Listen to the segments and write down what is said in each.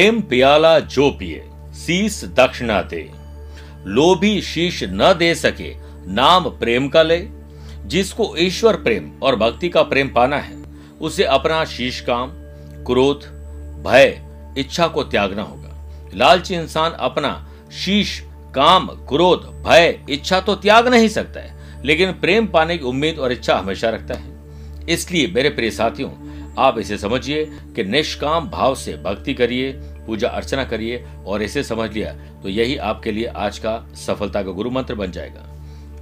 प्रेम पियाला जो पिए शीस दक्षिणा दे। लोभी शीश न दे सके, नाम प्रेम का ले। जिसको ईश्वर प्रेम और भक्ति का प्रेम पाना है, उसे अपना शीश काम, क्रोध, भय, इच्छा को त्यागना होगा। लालची इंसान अपना शीश, काम, क्रोध, भय, इच्छा तो त्याग नहीं सकता है, लेकिन प्रेम पाने की उम्मीद और इच्छा हमेशा रखता है। इसलिए मेरे प्रिय साथियों आप इसे समझिए कि निष्काम भाव से भक्ति करिए पूजा अर्चना करिए और इसे समझ लिया तो यही आपके लिए आज का सफलता का गुरु मंत्र बन जाएगा।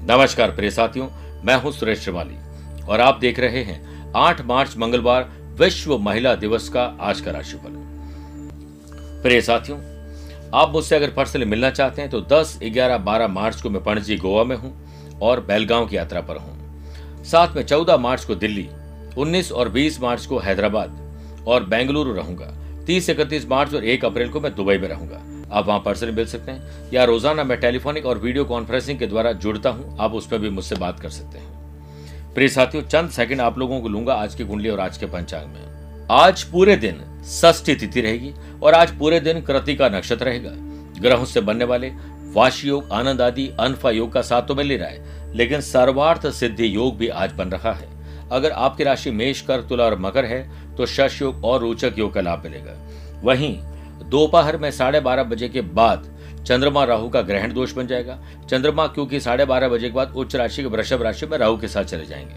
नमस्कार प्रिय साथियों मैं हूँ सुरेश श्रीमाली और आप देख रहे हैं 8 मार्च मंगलवार विश्व महिला दिवस का आज का राशिफल। प्रिय साथियों आप मुझसे अगर पर्सनली मिलना चाहते हैं तो 10, 11, 12 मार्च को मैं पणजी गोवा में हूँ और बेलगांव की यात्रा पर हूँ। साथ में 14 मार्च को दिल्ली 19 और 20 मार्च को हैदराबाद और बेंगलुरु रहूँगा। 30 इकतीस मार्च और 1 अप्रैल को मैं दुबई में रहूँगा। आप वहाँ पर्सनली मिल सकते हैं या रोज़ाना मैं टेलीफोनिक और वीडियो कॉन्फ्रेंसिंग के द्वारा जुड़ता हूँ। आप उसमें भी मुझसे बात कर सकते हैं। प्रिय साथियों, चंद सेकंड आप लोगों को लूँगा आज की कुंडली और आज के पंचांग में। आज पूरे दिन षष्ठी तिथि रहेगी और आज पूरे दिन कृति का नक्षत्र रहेगा। ग्रहों से बनने वाले वाशी योग, आनंद आदि, अनफा योग का साथ तो मिल ही रहा है, लेकिन सर्वार्थ सिद्धि योग भी आज बन रहा है। अगर आपकी राशि मेष कर तुला और मकर है तो शश योग और रोचक योग का लाभ मिलेगा। वहीं, दोपहर में साढ़े बारह बजे के बाद चंद्रमा राहु का ग्रहण दोष बन जाएगा। चंद्रमा क्योंकि साढ़े बारह बजे के बाद उच्च राशि के वृषभ राशि में राहु के साथ चले जाएँगे।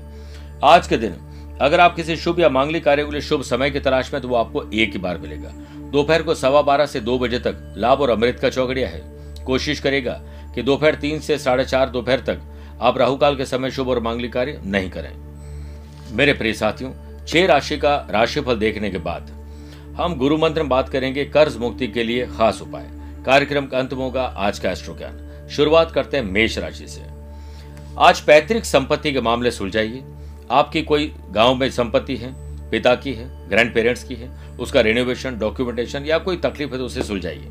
आज के दिन, अगर आप किसी शुभ या मांगलिक कार्य के लिए शुभ समय की तलाश में तो वो आपको एक ही बार मिलेगा। दोपहर को सवा बारह से दो बजे तक लाभ और अमृत का चौकड़िया है। कोशिश करेगा कि दोपहर तीन से साढ़े चार दोपहर तक आप राहुकाल के समय शुभ और मांगलिक कार्य नहीं करें। मेरे प्रिय साथियों, छह राशि का राशिफल देखने के बाद हम गुरु मंत्र बात करेंगे कर्ज मुक्ति के लिए खास उपाय। कार्यक्रम का अंत होगा आज का एस्ट्रो ज्ञान शुरुआत करते हैं मेष राशि से। आज पैतृक संपत्ति के मामले सुलझाइए। आपकी कोई गाँव में संपत्ति है, पिता की है, ग्रैंड पेरेंट्स की है, उसका रिनोवेशन डॉक्यूमेंटेशन या कोई तकलीफ़ है तो उसे सुलझाइए।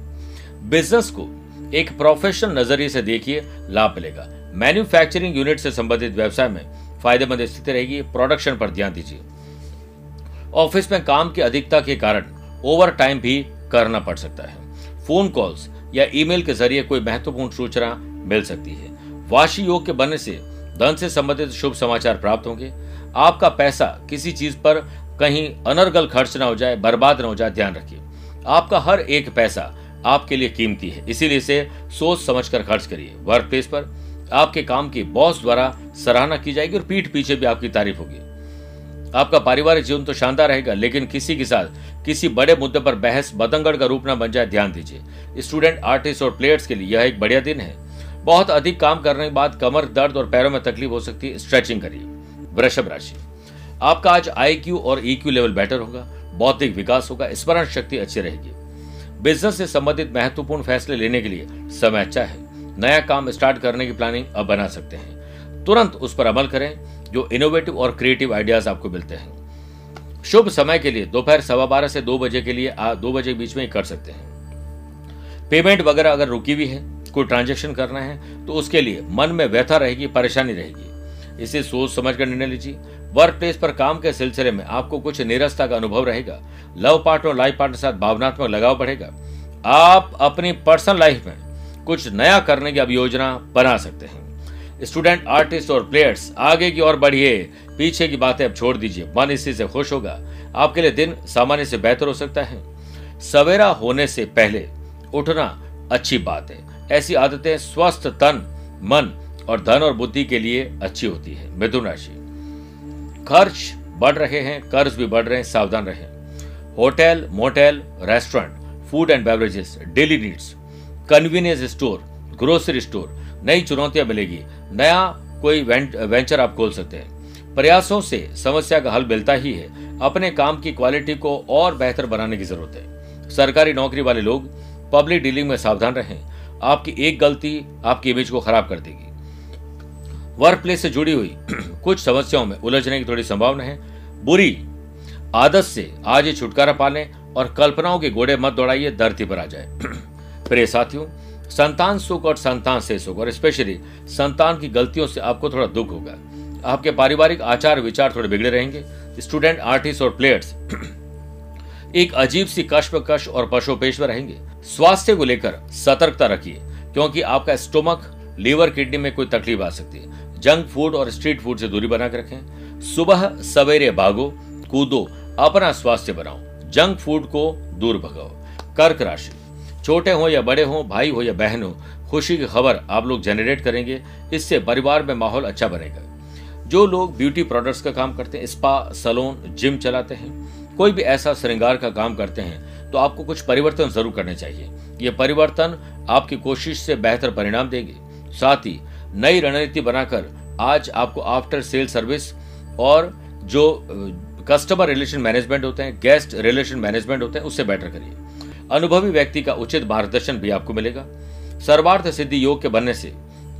बिज़नेस को एक प्रोफेशनल नज़रिए से देखिए, लाभ मिलेगा। मैन्युफैक्चरिंग यूनिट से संबंधित व्यवसाय में फ़ायदेमंद स्थिति रहेगी। प्रोडक्शन पर ध्यान दीजिए। ऑफ़िस में काम की अधिकता के कारण ओवर टाइम भी करना पड़ सकता है। फ़ोन कॉल्स या ईमेल के ज़रिए कोई महत्वपूर्ण सूचना मिल सकती है। वाशी योग के बनने से धन से संबंधित शुभ समाचार प्राप्त होंगे। आपका पैसा किसी चीज़ पर कहीं अनर्गल खर्च ना हो जाए, बर्बाद ना हो जाए, ध्यान रखिए। आपका हर एक पैसा आपके लिए कीमती है। इसीलिए इसे सोच समझकर खर्च करिए। वर्क प्लेस पर आपके काम की बॉस द्वारा सराहना की जाएगी और पीठ पीछे भी आपकी तारीफ़ होगी। आपका पारिवारिक जीवन तो शानदार रहेगा, लेकिन किसी के साथ किसी बड़े मुद्दे पर बहस, बदंगड़ का रूप न बन जाए, ध्यान दीजिए। स्टूडेंट, आर्टिस्ट और प्लेयर्स के लिए यह एक बढ़िया दिन है। बहुत अधिक काम करने के बाद कमर, दर्द और पैरों में तकलीफ़ हो सकती है। स्ट्रेचिंग करिए। वृषभ राशि। आपका आज आईक्यू और ईक्यू लेवल बेटर होगा, बौद्धिक विकास होगा, स्मरण शक्ति अच्छी रहेगी। बिज़नेस से संबंधित महत्वपूर्ण फैसले लेने के लिए समय अच्छा है। नया काम स्टार्ट करने की प्लानिंग अब बना सकते हैं। तुरंत उस पर अमल करें जो इनोवेटिव और क्रिएटिव आइडियाज़ आपको मिलते हैं। शुभ समय के लिए, दोपहर सवा बारह से दो बजे के लिए दो बजे के बीच में ही कर सकते हैं। पेमेंट वगैरह अगर रुकी हुई है, कोई ट्रांजेक्शन करना है तो उसके लिए मन में व्यथा रहेगी, परेशानी रहेगी। इसे सोच समझ कर निर्णय लीजिए। वर्क प्लेस पर काम के सिलसिले में आपको कुछ निरस्ता का अनुभव रहेगा। लव पार्टनर लाइफ पार्टनर साथ भावनात्मक लगाव बढ़ेगा। आप अपनी पर्सनल लाइफ में कुछ नया करने की अब योजना बना सकते हैं। स्टूडेंट, आर्टिस्ट और प्लेयर्स, आगे की ओर बढ़िए, पीछे की बातें अब छोड़ दीजिए, मन इसी से खुश होगा। आपके लिए दिन सामान्य से बेहतर हो सकता है। सवेरा होने से पहले उठना अच्छी बात है। ऐसी आदतें स्वस्थ तन, मन और धन और बुद्धि के लिए अच्छी होती है। मिथुन राशि। खर्च बढ़ रहे हैं, कर्ज भी बढ़ रहे हैं, सावधान रहे। Hotel, motel, restaurant, food and beverages, daily needs. Convenience store grocery store नई चुनौतियाँ मिलेगी। नया कोई वेंचर आप खोल सकते हैं। प्रयासों से समस्या का हल मिलता ही है। अपने काम की क्वालिटी को और बेहतर बनाने की ज़रूरत है। सरकारी नौकरी वाले लोग पब्लिक डीलिंग में सावधान रहें। आपकी एक गलती आपकी इमेज को खराब कर देगी। वर्क प्लेस से जुड़ी हुई कुछ समस्याओं में उलझने की थोड़ी संभावना है। बुरी आदत से आज ये छुटकारा पाने और कल्पनाओं के घोड़े मत दौड़ाइए, धरती पर आ जाए। प्रिय साथियों, संतान सुख और संतान से सुख, और स्पेशली संतान की गलतियों से आपको थोड़ा दुख होगा। आपके पारिवारिक आचार विचार थोड़े बिगड़े रहेंगे। स्टूडेंट आर्टिस्ट और प्लेयर्स एक अजीब सी कश्मकश और पशुपेश में रहेंगे। स्वास्थ्य को लेकर सतर्कता रखिए, क्योंकि आपका स्टोमक, लीवर, किडनी में कोई तकलीफ़ आ सकती है। जंक फ़ूड और स्ट्रीट फ़ूड से दूरी बनाकर रखें। सुबह सवेरे भागो, कूदो, अपना स्वास्थ्य बनाओ। जंक फ़ूड को दूर भगाओ। कर्क राशि छोटे हो या बड़े हो, भाई हो या बहन हो, खुशी की खबर आप लोग जनरेट करेंगे, इससे परिवार में माहौल अच्छा बनेगा। जो लोग ब्यूटी प्रोडक्ट्स का काम करते हैं स्पा सलोन जिम चलाते हैं, कोई भी ऐसा श्रृंगार का काम करते हैं तो आपको कुछ परिवर्तन ज़रूर करने चाहिए। ये परिवर्तन आपकी कोशिश से बेहतर परिणाम देंगे। साथ ही नई रणनीति बनाकर आज आपको आफ्टर सेल सर्विस और जो कस्टमर रिलेशन मैनेजमेंट होते हैं गेस्ट रिलेशन मैनेजमेंट होते हैं, उससे बेटर करिए। अनुभवी व्यक्ति का उचित मार्गदर्शन भी आपको मिलेगा। सर्वार्थ सिद्धि योग के बनने से,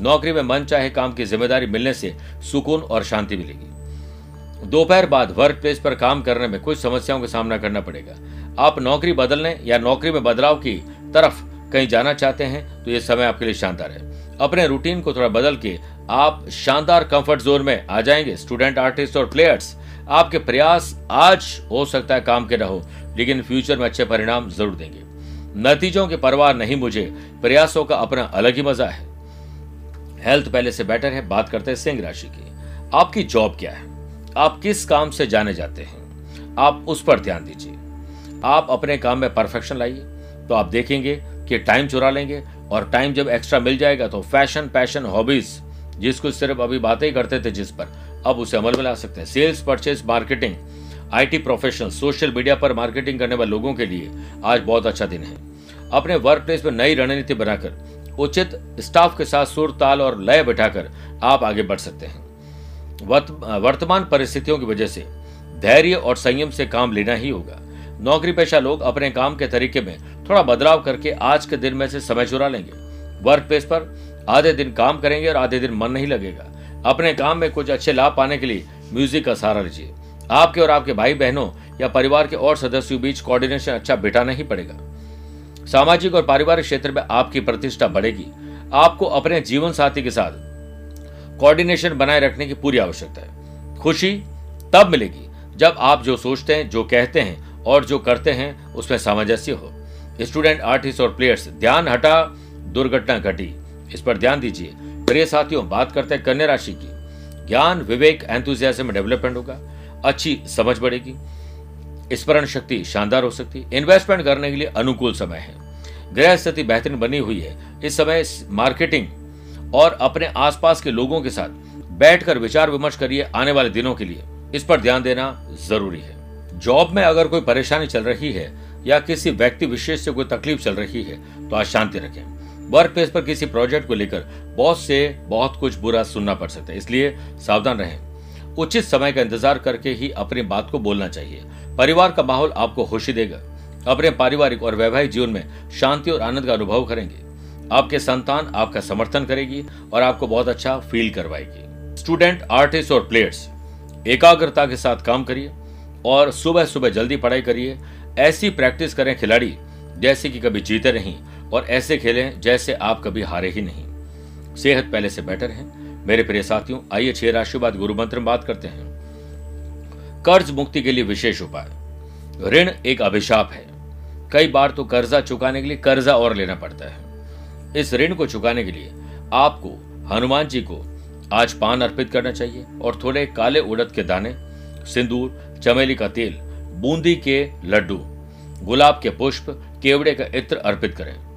नौकरी में मन चाहे काम की ज़िम्मेदारी मिलने से सुकून और शांति मिलेगी। दोपहर बाद वर्क प्लेस पर काम करने में कुछ समस्याओं का सामना करना पड़ेगा। आप नौकरी बदलने या नौकरी में बदलाव की तरफ़ कहीं जाना चाहते हैं तो यह समय आपके लिए शानदार है। अपने रूटीन को थोड़ा बदल के आप शानदार कंफर्ट जोन में आ जाएँगे। स्टूडेंट आर्टिस्ट और प्लेयर्स आपके प्रयास आज हो सकता है काम के रहो लेकिन फ्यूचर में अच्छे परिणाम ज़रूर देंगे। नतीजों की परवाह नहीं मुझे, प्रयासों का अपना अलग ही मज़ा है। हेल्थ पहले से बेटर है, बात करते हैं सिंह राशि की। आपकी जॉब क्या है? आप किस काम से जाने जाते हैं? आप उस पर ध्यान दीजिए। आप अपने काम में परफेक्शन लाइए तो आप देखेंगे कि टाइम चुरा लेंगे, और टाइम जब एक्स्ट्रा मिल जाएगा तो फ़ैशन पैशन हॉबीज जिसको सिर्फ़ अभी बातें ही करते थे जिस पर अब उसे अमल में ला सकते हैं। Sales purchase marketing IT professional social media पर मार्केटिंग करने वाले लोगों के लिए आज बहुत अच्छा दिन है। अपने वर्क प्लेस में नई रणनीति बनाकर, उचित स्टाफ के साथ सुर, ताल और लय बैठाकर आप आगे बढ़ सकते हैं। वर्तमान परिस्थितियों की वजह से धैर्य और संयम से काम लेना ही होगा। नौकरी पेशा लोग अपने काम के तरीके में थोड़ा बदलाव करके आज के दिन में से समय चुरा लेंगे। वर्क प्लेस पर आधे दिन काम करेंगे और आधे दिन मन नहीं लगेगा। अपने काम में कुछ अच्छे लाभ पाने के लिए म्यूज़िक का सहारा लीजिए। आपके और आपके भाई बहनों या परिवार के और सदस्यों के बीच कोऑर्डिनेशन अच्छा बिठाना ही पड़ेगा। सामाजिक और पारिवारिक क्षेत्र में आपकी प्रतिष्ठा बढ़ेगी। आपको अपने जीवन साथी के साथ कोऑर्डिनेशन बनाए रखने की पूरी आवश्यकता है। खुशी तब मिलेगी जब आप जो सोचते हैं, जो कहते हैं और जो करते हैं, उसमें सामंजस्य हो। स्टूडेंट, आर्टिस्ट और प्लेयर्स, ध्यान हटा, दुर्घटना घटी। इस पर ध्यान दीजिए। प्रिय साथियों, बात करते हैं कन्या राशि की। ज्ञान, विवेक एंथुजियाज्म में डेवलपमेंट होगा। अच्छी समझ बढ़ेगी। स्मरण शक्ति शानदार हो सकती। है इन्वेस्टमेंट करने के लिए अनुकूल समय है। ग्रह स्थिति बेहतरीन बनी हुई है। इस समय मार्केटिंग और अपने आसपास के लोगों के साथ बैठकर विचार विमर्श करिए आने वाले दिनों के लिए। इस पर ध्यान देना ज़रूरी है। जॉब में अगर कोई परेशानी चल रही है या किसी व्यक्ति विशेष से कोई तकलीफ़ चल रही है तो आज शांति रखें। वर्क प्लेस पर किसी प्रोजेक्ट को लेकर बॉस से बहुत कुछ बुरा सुनना पड़ सकता है, इसलिए सावधान रहें। उचित समय का इंतज़ार करके ही अपनी बात को बोलना चाहिए। परिवार का माहौल आपको खुशी देगा। अपने पारिवारिक और वैवाहिक जीवन में शांति और आनंद का अनुभव करेंगे। आपके संतान आपका समर्थन करेगी और आपको बहुत अच्छा फील करवाएगी। स्टूडेंट आर्टिस्ट और प्लेयर्स एकाग्रता के साथ काम करिए और सुबह सुबह जल्दी पढ़ाई करिए। ऐसी प्रैक्टिस करें खिलाड़ी, जैसे कि कभी जीते नहीं। और ऐसे खेलें जैसे आप कभी हारे ही नहीं। सेहत पहले से बेटर है। मेरे प्रिय साथियों, आइए छह राशि बाद गुरु मंत्र में बात करते हैं। कर्ज मुक्ति के लिए विशेष उपाय। ऋण एक अभिशाप है। कई बार तो कर्जा चुकाने के लिए कर्जा और लेना पड़ता है। इस ऋण को चुकाने के लिए आपको, हनुमान जी को, आज पान अर्पित करना चाहिए और थोड़े काले उड़द के दाने, सिंदूर, चमेली का तेल, बूंदी के लड्डू, गुलाब के पुष्प, केवड़े का इत्र अर्पित करें।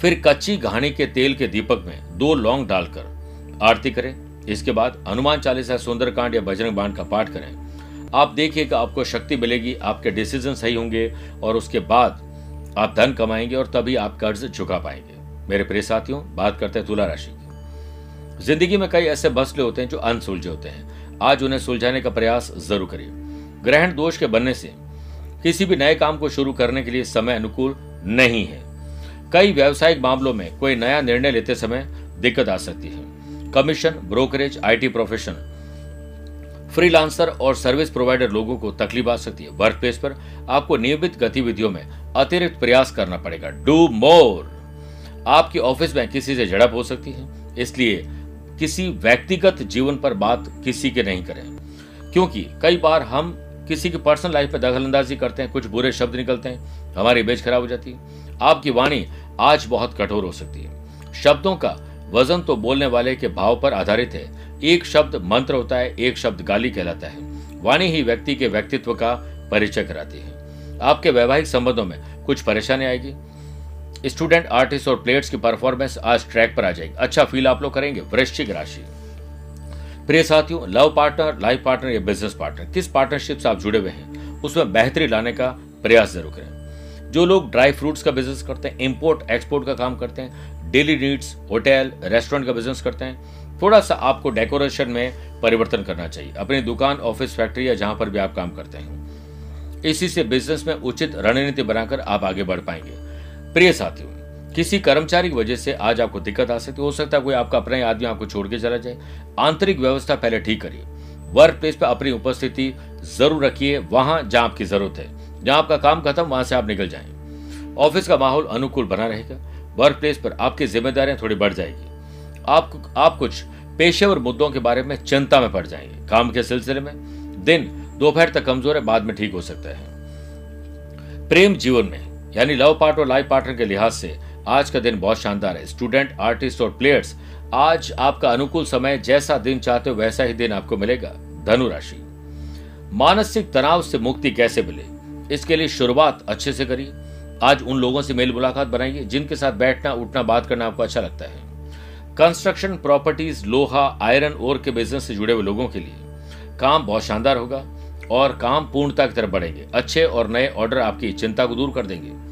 फिर कच्ची घाणी के तेल के दीपक में दो लौंग डालकर आरती करें। इसके बाद हनुमान चालीसा, सुंदरकांड या बजरंग बाण का पाठ करें। आप देखिएगा आपको शक्ति मिलेगी, आपके डिसीज़न सही होंगे और उसके बाद आप धन कमाएँगे और तभी आप कर्ज चुका पाएँगे। मेरे प्रिय साथियों, बात करते हैं तुला राशि की। ज़िंदगी में कई ऐसे मसले होते हैं जो अनसुलझे होते हैं। आज उन्हें सुलझाने का प्रयास ज़रूर करिए। ग्रहण दोष के बनने से किसी भी नए काम को शुरू करने के लिए समय अनुकूल नहीं है। कई व्यावसायिक मामलों में कोई नया निर्णय लेते समय दिक्कत आ सकती है। Commission, brokerage, IT profession freelancer और सर्विस प्रोवाइडर लोगों को तकलीफ़ आ सकती है। वर्क प्लेस पर आपको नियमित गतिविधियों में अतिरिक्त प्रयास करना पड़ेगा। Do more. आपकी ऑफ़िस में किसी से झड़प हो सकती है, इसलिए किसी व्यक्तिगत जीवन पर बात किसी के नहीं करें, क्योंकि कई बार हम किसी की पर्सनल लाइफ में दखलंदाजी करते हैं, कुछ बुरे शब्द निकलते हैं हमारी इमेज खराब हो जाती है। आपकी वाणी आज बहुत कठोर हो सकती है। शब्दों का वज़न तो बोलने वाले के भाव पर आधारित है। एक शब्द मंत्र होता है, एक शब्द गाली कहलाता है। वाणी ही व्यक्ति के व्यक्तित्व का परिचय कराती है। आपके वैवाहिक संबंधों में कुछ परेशानी आएगी? स्टूडेंट आर्टिस्ट और प्लेयर्स की परफॉर्मेंस आज ट्रैक पर आ जाएगी। अच्छा फील आप लोग करेंगे, वृश्चिक राशि। प्रिय साथियों, लव पार्टनर, लाइफ पार्टनर या बिज़नेस पार्टनर, किस पार्टनरशिप से आप जुड़े हुए हैं, उसमें बेहतरी लाने का प्रयास ज़रूर करें। जो लोग ड्राई फ्रूट्स का बिज़नेस करते हैं, इंपोर्ट, एक्सपोर्ट का काम करते हैं, डेली नीड्स, होटल, रेस्टोरेंट का बिज़नेस करते हैं थोड़ा सा आपको डेकोरेशन में परिवर्तन करना चाहिए। अपनी दुकान, ऑफ़िस, फैक्ट्री या जहाँ पर भी आप काम करते हैं। इसी से बिज़नेस में उचित रणनीति बनाकर आप आगे बढ़ पाएँगे। प्रिय साथियों किसी कर्मचारी की वजह से आज आपको दिक्कत आ सकती हो। सकता है कोई आपका अपना आदमी आपको छोड़ के चला जाए। आंतरिक व्यवस्था पहले ठीक करिए। वर्क प्लेस पर अपनी उपस्थिति ज़रूर रखिए। वहाँ जहाँ आपकी ज़रूरत है। जहाँ आपका काम खत्म, वहाँ से आप निकल जाएँ। ऑफ़िस का माहौल अनुकूल बना रहेगा। वर्क प्लेस पर आपकी जिम्मेदारियाँ थोड़ी बढ़ जाएगी। आप आप कुछ पेशेवर मुद्दों के बारे में चिंता में पड़ जाएँगे। काम के सिलसिले में दिन दोपहर तक कमज़ोर है, बाद में ठीक हो सकता है। प्रेम जीवन में, यानी लव पार्ट और लाइफ पार्टनर के लिहाज से आज का दिन बहुत शानदार है। स्टूडेंट आर्टिस्ट और प्लेयर्स आज आपका अनुकूल समय जैसा दिन चाहते हो, वैसा ही दिन आपको मिलेगा। धनु राशि। मानसिक तनाव से मुक्ति कैसे मिले? इसके लिए शुरुआत अच्छे से करिए। आज उन लोगों से मेल मुलाकात बनाइए, जिनके साथ बैठना, उठना, बात करना आपको अच्छा लगता है। कंस्ट्रक्शन प्रॉपर्टीज़ लोहा आयरन ओर के बिज़नेस से जुड़े हुए लोगों के लिए काम बहुत शानदार होगा और काम पूर्णता की तरफ़ बढ़ेंगे। अच्छे और नए ऑर्डर आपकी चिंता को दूर कर देंगे।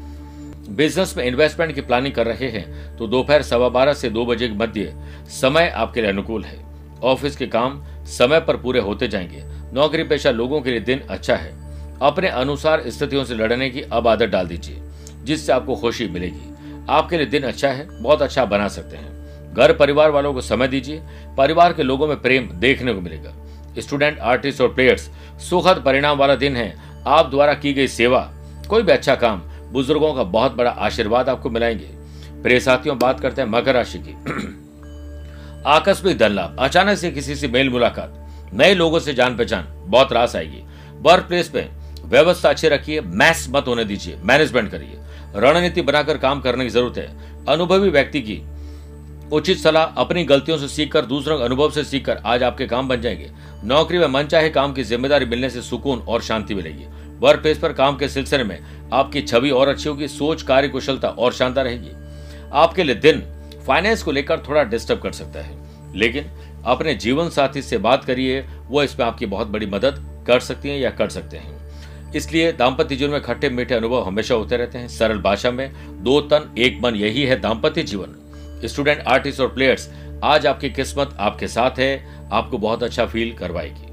बिज़नेस में इन्वेस्टमेंट की प्लानिंग कर रहे हैं तो दोपहर सवा बारह से दो बजे के मध्य समय आपके लिए अनुकूल है। ऑफ़िस के काम समय पर पूरे होते जाएँगे। नौकरी पेशा लोगों के लिए दिन अच्छा है। अपने अनुसार स्थितियों से लड़ने की अब आदत डाल दीजिए, जिससे आपको खुशी मिलेगी। आपके लिए दिन अच्छा है, बहुत अच्छा बना सकते हैं। घर परिवार वालों को समय दीजिए। परिवार के लोगों में प्रेम देखने को मिलेगा। स्टूडेंट आर्टिस्ट और प्लेयर्स सुखद परिणाम वाला दिन है। आप द्वारा की गई सेवा, कोई भी अच्छा काम बुज़ुर्गों का बहुत बड़ा आशीर्वाद आपको मिलाएँगे। प्रिय साथियों, बात करते हैं मकर राशि की। आकस्मिक धन लाभ अचानक से किसी से मेल मुलाकात। नए लोगों से जान पहचान। बहुत रास आएगी। वर्क प्लेस पे व्यवस्था अच्छी रखिए। मैस मत होने दीजिए। मैनेजमेंट करिए। रणनीति बनाकर काम करने की ज़रूरत है। अनुभवी व्यक्ति की उचित सलाह अपनी गलतियों से सीखकर, दूसरों के अनुभव से सीखकर आज आपके काम बन जाएँगे। नौकरी में मन चाहे काम की ज़िम्मेदारी मिलने से सुकून और शांति मिलेगी। वर्क प्लेस पर काम के सिलसिले में आपकी छवि और अच्छी होगी, सोच, कार्य, कुशलता और शानदार रहेगी। आपके लिए दिन फाइनेंस को लेकर थोड़ा डिस्टर्ब कर सकता है। लेकिन अपने जीवन साथी से बात करिए, वो इसमें आपकी बहुत बड़ी मदद कर सकती है या कर सकते हैं। इसलिए दाम्पत्य जीवन में खट्टे मीठे अनुभव हमेशा होते रहते हैं। सरल भाषा में, दो तन, एक मन, यही है दाम्पत्य जीवन। स्टूडेंट, आर्टिस्ट और प्लेयर्स, आज आपकी किस्मत आपके साथ है, आपको बहुत अच्छा फील करवाएगी।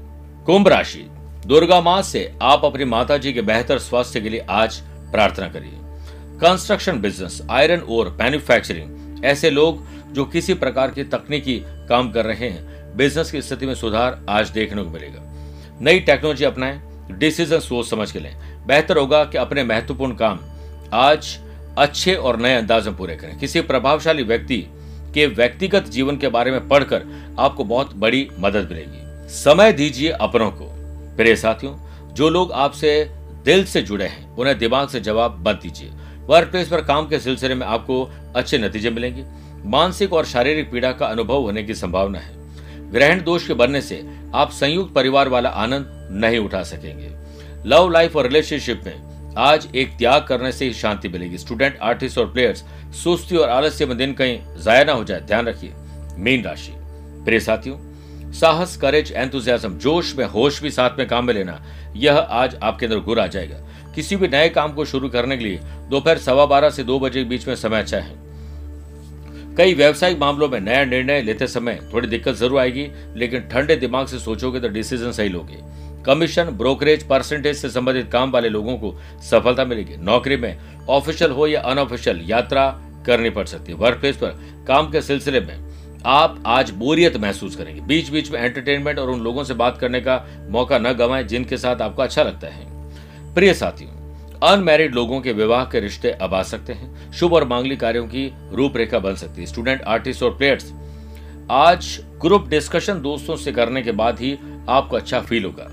कुंभ राशि दुर्गा माँ से आप अपनी माता जी के बेहतर स्वास्थ्य के लिए आज प्रार्थना करिए। कंस्ट्रक्शन बिज़नेस आयरन और मैन्युफैक्चरिंग ऐसे लोग जो किसी प्रकार के तकनीकी काम कर रहे हैं बिज़नेस की स्थिति में सुधार आज देखने को मिलेगा। नई टेक्नोलॉजी अपनाएँ डिसीज़न सोच समझ के लें। बेहतर होगा कि अपने महत्वपूर्ण काम आज अच्छे और नए अंदाज में पूरे करें। किसी प्रभावशाली व्यक्ति के व्यक्तिगत जीवन के बारे में पढ़कर आपको बहुत बड़ी मदद मिलेगी। समय दीजिए अपनों को। प्रिय साथियों, जो लोग आपसे दिल से जुड़े हैं, उन्हें दिमाग से जवाब मत दीजिए। वर्क प्लेस पर काम के सिलसिले में आपको अच्छे नतीजे मिलेंगे। मानसिक और शारीरिक पीड़ा का अनुभव होने की संभावना है। ग्रहण दोष के बनने से आप संयुक्त परिवार वाला आनंद नहीं उठा सकेंगे। लव लाइफ और रिलेशनशिप में आज एक त्याग करने से ही शांति मिलेगी। स्टूडेंट आर्टिस्ट और प्लेयर्स सुस्ती और आलस्य में दिन कहीं जाया ना हो जाए। ध्यान रखिए। मीन राशि। प्रिय साथियों साहस करेज एंथुजियाज्म जोश में, होश भी साथ में काम में लेना, यह आज आपके अंदर गुर आ जाएगा। किसी भी नए काम को शुरू करने के लिए दोपहर सवा बारह से दो बजे के बीच में समय अच्छा है। कई व्यवसायिक मामलों में नया निर्णय लेते समय थोड़ी दिक्कत ज़रूर आएगी, लेकिन ठंडे दिमाग से सोचोगे तो डिसीज़न सही लोगे। कमीशन ब्रोकरेज परसेंटेज से संबंधित काम वाले लोगों को सफलता मिलेगी। नौकरी में ऑफिशियल हो या अनऑफिशियल यात्रा करनी पड़ सकती है। वर्क प्लेस पर काम के सिलसिले में आप आज बोरियत महसूस करेंगे। बीच बीच में एंटरटेनमेंट और उन लोगों से बात करने का मौका न गवाएँ जिनके साथ आपको अच्छा लगता है। प्रिय साथियों अनमैरिड लोगों के विवाह के रिश्ते अब आ सकते हैं। शुभ और मांगलिक कार्यों की रूपरेखा बन सकती है। स्टूडेंट आर्टिस्ट और प्लेयर्स आज ग्रुप डिस्कशन दोस्तों से करने के बाद ही आपको अच्छा फील होगा।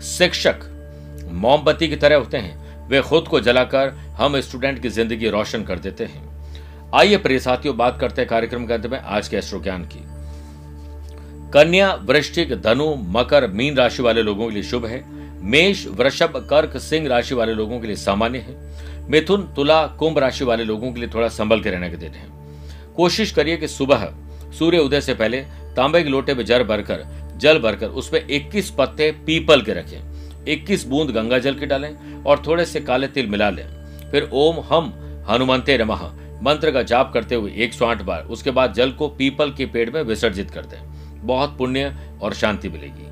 शिक्षक, मोमबत्ती की तरह होते हैं। वे खुद को जलाकर हम स्टूडेंट की ज़िंदगी रोशन कर देते हैं। आइए प्रिय साथियों, बात करते हैं कार्यक्रम के अंत में आज के एस्ट्रो ज्ञान की। कन्या, वृश्चिक, धनु, मकर, मीन राशि वाले लोगों के लिए शुभ है। मेष, वृषभ, कर्क, सिंह राशि वाले लोगों के लिए सामान्य है। मिथुन, तुला, कुंभ राशि वाले लोगों के लिए थोड़ा संभल के रहने के दिन है। कोशिश करिए कि सुबह, सूर्य उदय से पहले तांबे के लोटे में जल भरकर जल भरकर उसमें 21 पत्ते पीपल के रखें। 21 बूंद गंगा जल के डालें और थोड़े से काले तिल मिला लें। फिर ओम, हम, हनुमंते नमः। मंत्र का जाप करते हुए एक सौ आठ बार, उसके बाद जल को पीपल के पेड़ में विसर्जित कर दें। बहुत पुण्य और शांति मिलेगी।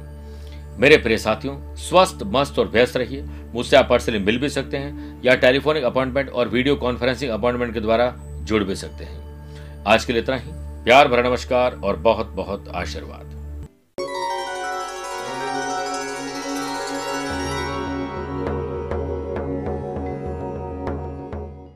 मेरे प्रिय साथियों, स्वस्थ, मस्त और व्यस्त रहिए। मुझसे आप पर्सनली मिल भी सकते हैं या टेलीफोनिक अपॉइंटमेंट और वीडियो कॉन्फ्रेंसिंग अपॉइंटमेंट के द्वारा जुड़ भी सकते हैं। आज के लिए इतना ही। प्यार भरा नमस्कार और बहुत बहुत आशीर्वाद।